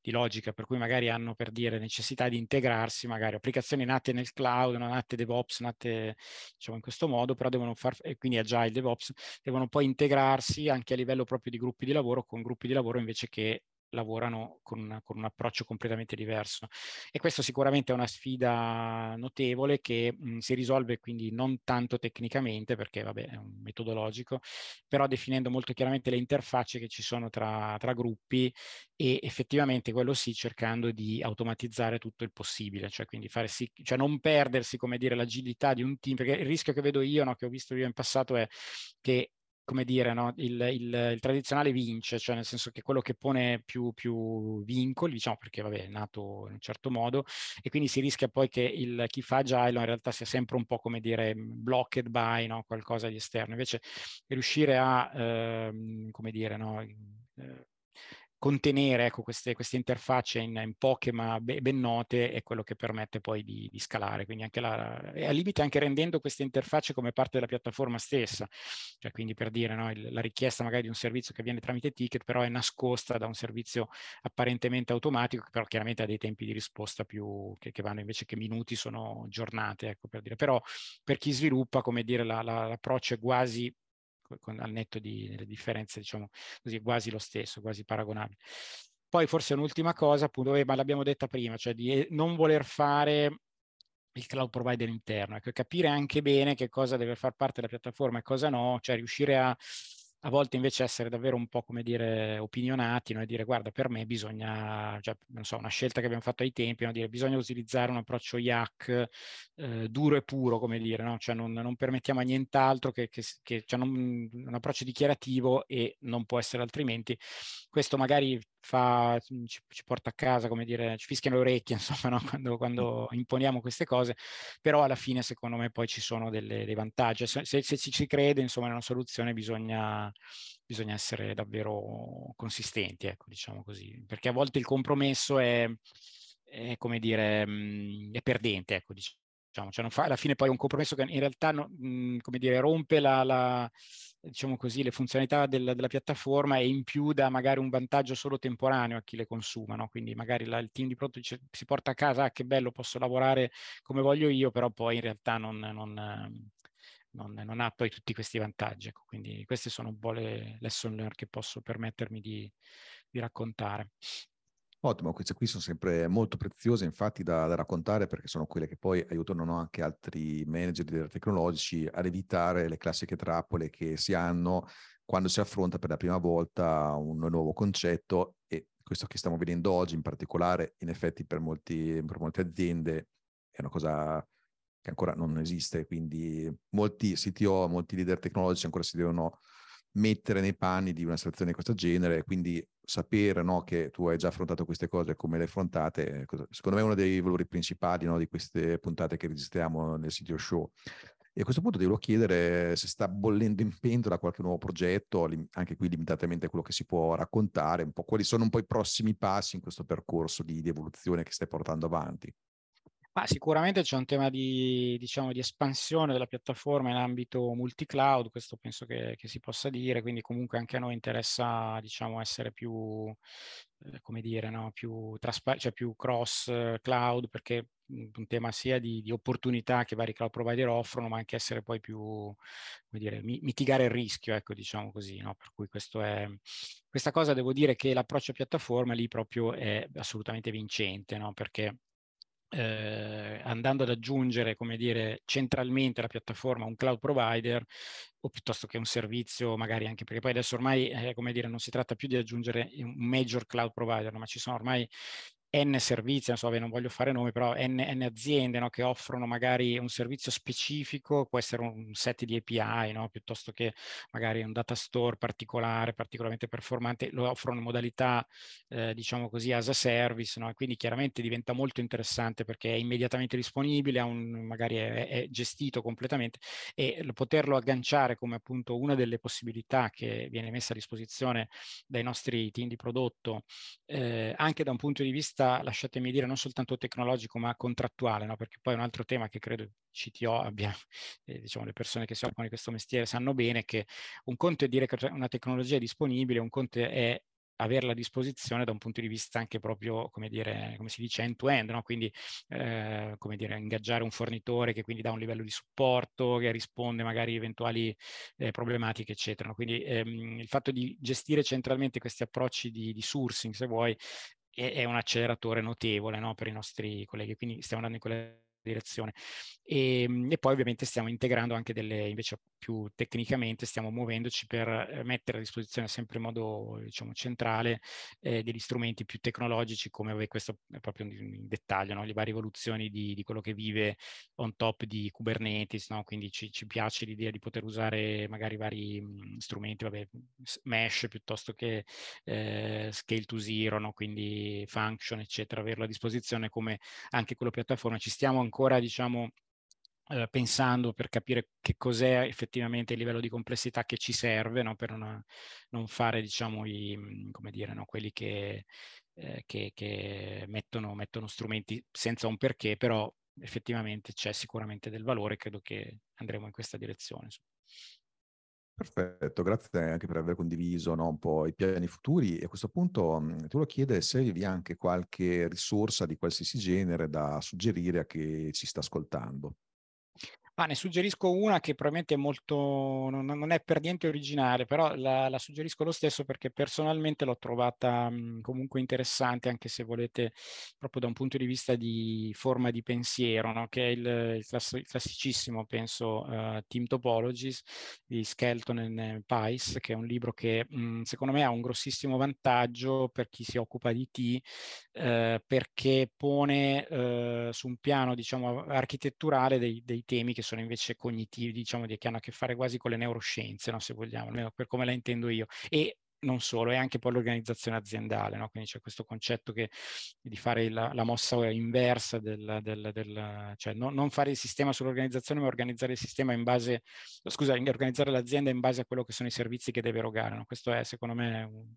di logica, per cui magari hanno per dire necessità di integrarsi, magari applicazioni nate nel cloud, nate DevOps, nate diciamo in questo modo, però devono far, e quindi Agile DevOps, devono poi integrarsi anche a livello proprio di gruppi di lavoro con gruppi di lavoro invece che lavorano con, con, un approccio completamente diverso. E questo sicuramente è una sfida notevole che mh, si risolve quindi non tanto tecnicamente, perché vabbè è un metodologico, però definendo molto chiaramente le interfacce che ci sono tra, tra gruppi e effettivamente quello sì cercando di automatizzare tutto il possibile, cioè quindi fare sì, cioè non perdersi, come dire, l'agilità di un team, perché il rischio che vedo io, no, che ho visto io in passato è che come dire, no? il, il, il, tradizionale vince, cioè nel senso che quello che pone più, più, vincoli, diciamo perché vabbè è nato in un certo modo, e quindi si rischia poi che il, chi fa agile in realtà sia sempre un po' come dire blocked by no? qualcosa di esterno. Invece riuscire a, ehm, come dire, no? Eh, contenere ecco, queste, queste, interfacce in, in, poche ma ben note è quello che permette poi di, di scalare, quindi anche la, e al limite anche rendendo queste interfacce come parte della piattaforma stessa, cioè quindi per dire no, il, la richiesta magari di un servizio che viene tramite ticket però è nascosta da un servizio apparentemente automatico però chiaramente ha dei tempi di risposta più che, che vanno invece che minuti sono giornate, ecco per dire, però per chi sviluppa come dire la, la, l'approccio è quasi con, al netto di, delle differenze, diciamo così, quasi lo stesso, quasi paragonabile. Poi forse un'ultima cosa, appunto, eh, ma l'abbiamo detta prima, cioè di eh, non voler fare il cloud provider interno, ecco, capire anche bene che cosa deve far parte della piattaforma e cosa no, cioè riuscire a a volte invece essere davvero un po' come dire opinionati no? e dire guarda per me bisogna, cioè, non so, una scelta che abbiamo fatto ai tempi, no? dire bisogna utilizzare un approccio IAC eh, duro e puro, come dire, no? cioè non, non, permettiamo a nient'altro che, che, che cioè non, un approccio dichiarativo e non può essere altrimenti. Questo magari fa, ci, ci, porta a casa, come dire, ci fischiano le orecchie, insomma, no? quando, quando, imponiamo queste cose, però alla fine secondo me poi ci sono delle, dei vantaggi. Se, se, se, ci si crede, insomma, in una soluzione bisogna, bisogna essere davvero consistenti, ecco, diciamo così, perché a volte il compromesso è, è come dire, mm, è perdente, ecco, diciamo. Cioè non fa alla fine poi un compromesso che in realtà no, mh, mm, come dire, rompe la, la diciamo così, le funzionalità del, della piattaforma e in più dà magari un vantaggio solo temporaneo a chi le consuma, no? quindi magari la, il team di prodotto si porta a casa, ah, che bello, posso lavorare come voglio io, però poi in realtà non, non, non, non ha poi tutti questi vantaggi. Ecco. Quindi queste sono un po' le lesson learned che posso permettermi di, di raccontare. Ottimo, queste qui sono sempre molto preziose infatti da, da, raccontare perché sono quelle che poi aiutano anche altri manager tecnologici ad evitare le classiche trappole che si hanno quando si affronta per la prima volta un nuovo concetto e questo che stiamo vedendo oggi in particolare in effetti per, molti, per molte aziende è una cosa che ancora non esiste, quindi molti CTO, molti leader tecnologici ancora si devono mettere nei panni di una situazione di questo genere, quindi sapere no, che tu hai già affrontato queste cose come le affrontate, secondo me è uno dei valori principali no, di queste puntate che registriamo nel sito show. E a questo punto devo chiedere se sta bollendo in pentola qualche nuovo progetto, anche qui limitatamente a quello che si può raccontare, un po' quali sono un po' i prossimi passi in questo percorso di, di evoluzione che stai portando avanti. Ma sicuramente c'è un tema di, diciamo, di espansione della piattaforma in ambito multi-cloud, questo penso che, che, si possa dire, quindi comunque anche a noi interessa diciamo, essere più, eh, come dire, no? più, traspa- cioè più cross-cloud, perché un tema sia di, di, opportunità che vari cloud provider offrono, ma anche essere poi più, come dire, mitigare il rischio, ecco, diciamo così, no? Per cui è, questa cosa devo dire che l'approccio a piattaforma lì proprio è assolutamente vincente, no? Perché eh, andando ad aggiungere, come dire, centralmente la piattaforma un cloud provider o piuttosto che un servizio, magari anche perché poi adesso ormai, eh, come dire, non si tratta più di aggiungere un major cloud provider, ma ci sono ormai N servizi, non so, non voglio fare nomi, però N, N aziende no, che offrono magari un servizio specifico, può essere un set di API, no, piuttosto che magari un data store particolare, particolarmente performante, lo offrono in modalità, eh, diciamo così, as a service, no? quindi chiaramente diventa molto interessante perché è immediatamente disponibile, un, magari è, è, gestito completamente e poterlo agganciare come appunto una delle possibilità che viene messa a disposizione dai nostri team di prodotto, eh, anche da un punto di vista vista, lasciatemi dire, non soltanto tecnologico ma contrattuale, no? perché poi un altro tema che credo CTO abbia, eh, diciamo le persone che si occupano di questo mestiere sanno bene che un conto è dire che una tecnologia è disponibile, un conto è averla a disposizione da un punto di vista anche proprio, come dire, come si dice, end-to-end, no? quindi eh, come dire, ingaggiare un fornitore che quindi dà un livello di supporto, che risponde magari a eventuali eh, problematiche, eccetera. Quindi ehm, il fatto di gestire centralmente questi approcci di, di sourcing, se vuoi, è, un acceleratore notevole no? per i nostri colleghi, quindi stiamo andando in quella direzione. E, ehm, e, poi ovviamente stiamo integrando anche delle, invece più tecnicamente, stiamo muovendoci per eh, mettere a disposizione sempre in modo diciamo, centrale eh, degli strumenti più tecnologici, come questo è proprio in dettaglio, no? le varie evoluzioni di, di, quello che vive on top di Kubernetes, no? quindi ci, ci, piace l'idea di poter usare magari vari mh, strumenti, vabbè, mesh piuttosto che eh, scale to zero, no? quindi function, eccetera, averlo a disposizione come anche quello piattaforma. Ci stiamo ancora, diciamo, eh, pensando per capire che cos'è effettivamente il livello di complessità che ci serve no? per una, non fare diciamo i, mhmm, come dire, no? quelli che, eh, che, che mettono, mettono, strumenti senza un perché, però effettivamente c'è sicuramente del valore, credo che andremo in questa direzione. Perfetto, grazie anche per aver condiviso no, un po' i piani futuri. E a questo punto mh, tu lo chiede se avevi anche qualche risorsa di qualsiasi genere da suggerire a chi ci sta ascoltando. Ah, ne suggerisco una che probabilmente è molto, non, non è per niente originale, però la, la, suggerisco lo stesso perché personalmente l'ho trovata mh, comunque interessante, anche se volete, proprio da un punto di vista di forma di pensiero, no? che è il, il, class, il classicissimo, penso, uh, Team Topologies di Skelton e Pice, che è un libro che mh, secondo me ha un grossissimo vantaggio per chi si occupa di T, uh, perché pone uh, su un piano, diciamo, architetturale dei, dei temi che sono invece cognitivi, diciamo, che hanno a che fare quasi con le neuroscienze, no? se vogliamo, almeno per come la intendo io. E non solo, è anche poi l'organizzazione aziendale, no? quindi c'è questo concetto che, di fare la, la mossa inversa, del, del, del cioè no, non fare il sistema sull'organizzazione, ma organizzare il sistema in base, scusa, organizzare l'azienda in base a quello che sono i servizi che deve erogare. No? Questo è secondo me un,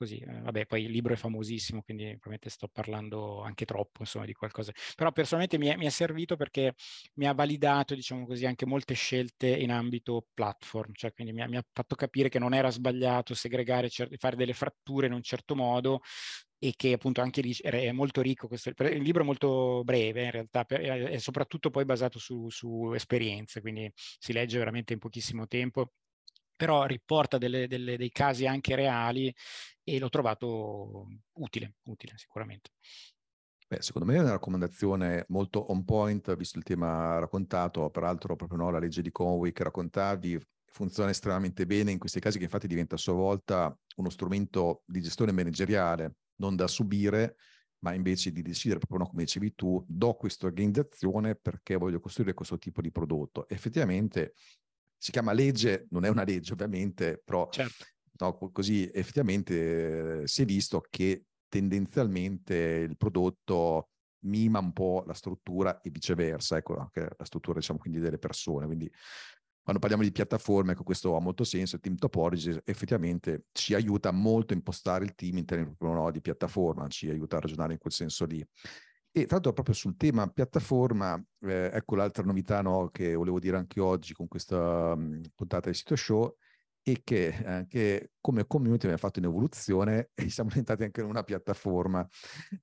così, eh, vabbè, poi il libro è famosissimo, quindi probabilmente sto parlando anche troppo, insomma, di qualcosa. Però personalmente mi è, mi è servito perché mi ha validato, diciamo così, anche molte scelte in ambito platform, cioè quindi mi ha, mi ha fatto capire che non era sbagliato segregare segregare, fare delle fratture in un certo modo e che appunto anche lì è molto ricco. Questo, il libro è molto breve in realtà e soprattutto poi basato su, su esperienze, quindi si legge veramente in pochissimo tempo però riporta delle, delle, dei casi anche reali e l'ho trovato utile, utile sicuramente. Beh, secondo me è una raccomandazione molto on point, visto il tema raccontato, peraltro proprio no, la legge di Conway che raccontavi funziona estremamente bene in questi casi che infatti diventa a sua volta uno strumento di gestione manageriale, non da subire, ma invece di decidere proprio, no, come dicevi tu, do questa organizzazione perché voglio costruire questo tipo di prodotto. Effettivamente si chiama legge, non è una legge ovviamente, però certo. no, così effettivamente eh, si è visto che tendenzialmente il prodotto mima un po' la struttura e viceversa, ecco, anche la struttura diciamo quindi delle persone, quindi quando parliamo di piattaforme, ecco, questo ha molto senso, il team topology effettivamente ci aiuta molto a impostare il team in termini no, di piattaforma, ci aiuta a ragionare in quel senso lì. E tra l'altro proprio sul tema piattaforma, eh, ecco l'altra novità no, che volevo dire anche oggi con questa mh, puntata di sito show, è che anche come community abbiamo fatto in evoluzione e siamo diventati anche una piattaforma,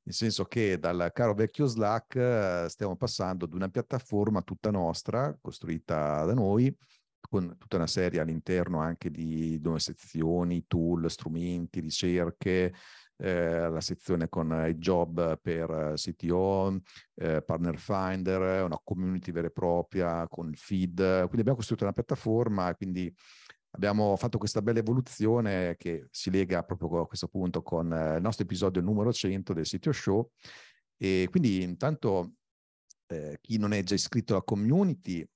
nel senso che dal caro vecchio Slack eh, stiamo passando ad una piattaforma tutta nostra, costruita da noi, con tutta una serie all'interno anche di nuove sezioni, tool, strumenti, ricerche, eh, la sezione con i job per CTO, eh, Partner Finder, una community vera e propria con il feed. Quindi abbiamo costruito una piattaforma, quindi abbiamo fatto questa bella evoluzione che si lega proprio a questo punto con eh, il nostro episodio numero 100 del CTO Show. E quindi intanto eh, chi non è già iscritto alla community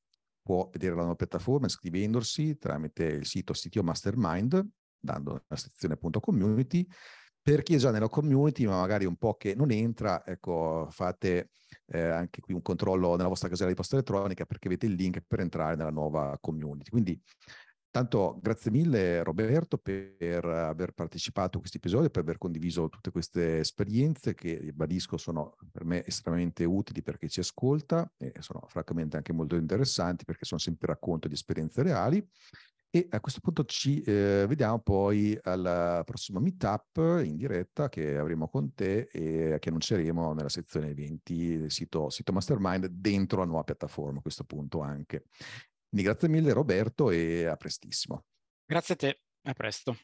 può vedere la nuova piattaforma iscrivendosi tramite il sito CTO Mastermind, dando la sezione appunto community. Per chi è già nella community, ma magari un po' che non entra, ecco, fate eh, anche qui un controllo nella vostra casella di posta elettronica perché avete il link per entrare nella nuova community. Quindi Tanto grazie mille Roberto per aver partecipato a questo episodio, per aver condiviso tutte queste esperienze che, ribadisco, sono per me estremamente utili per chi ci ascolta e sono francamente anche molto interessanti perché sono sempre racconto di esperienze reali. E a questo punto ci eh, vediamo poi al prossimo meetup in diretta che avremo con te e che annunceremo nella sezione eventi del sito, sito Mastermind dentro la nuova piattaforma a questo punto anche. Quindi grazie mille Roberto e a prestissimo. Grazie a te, a presto.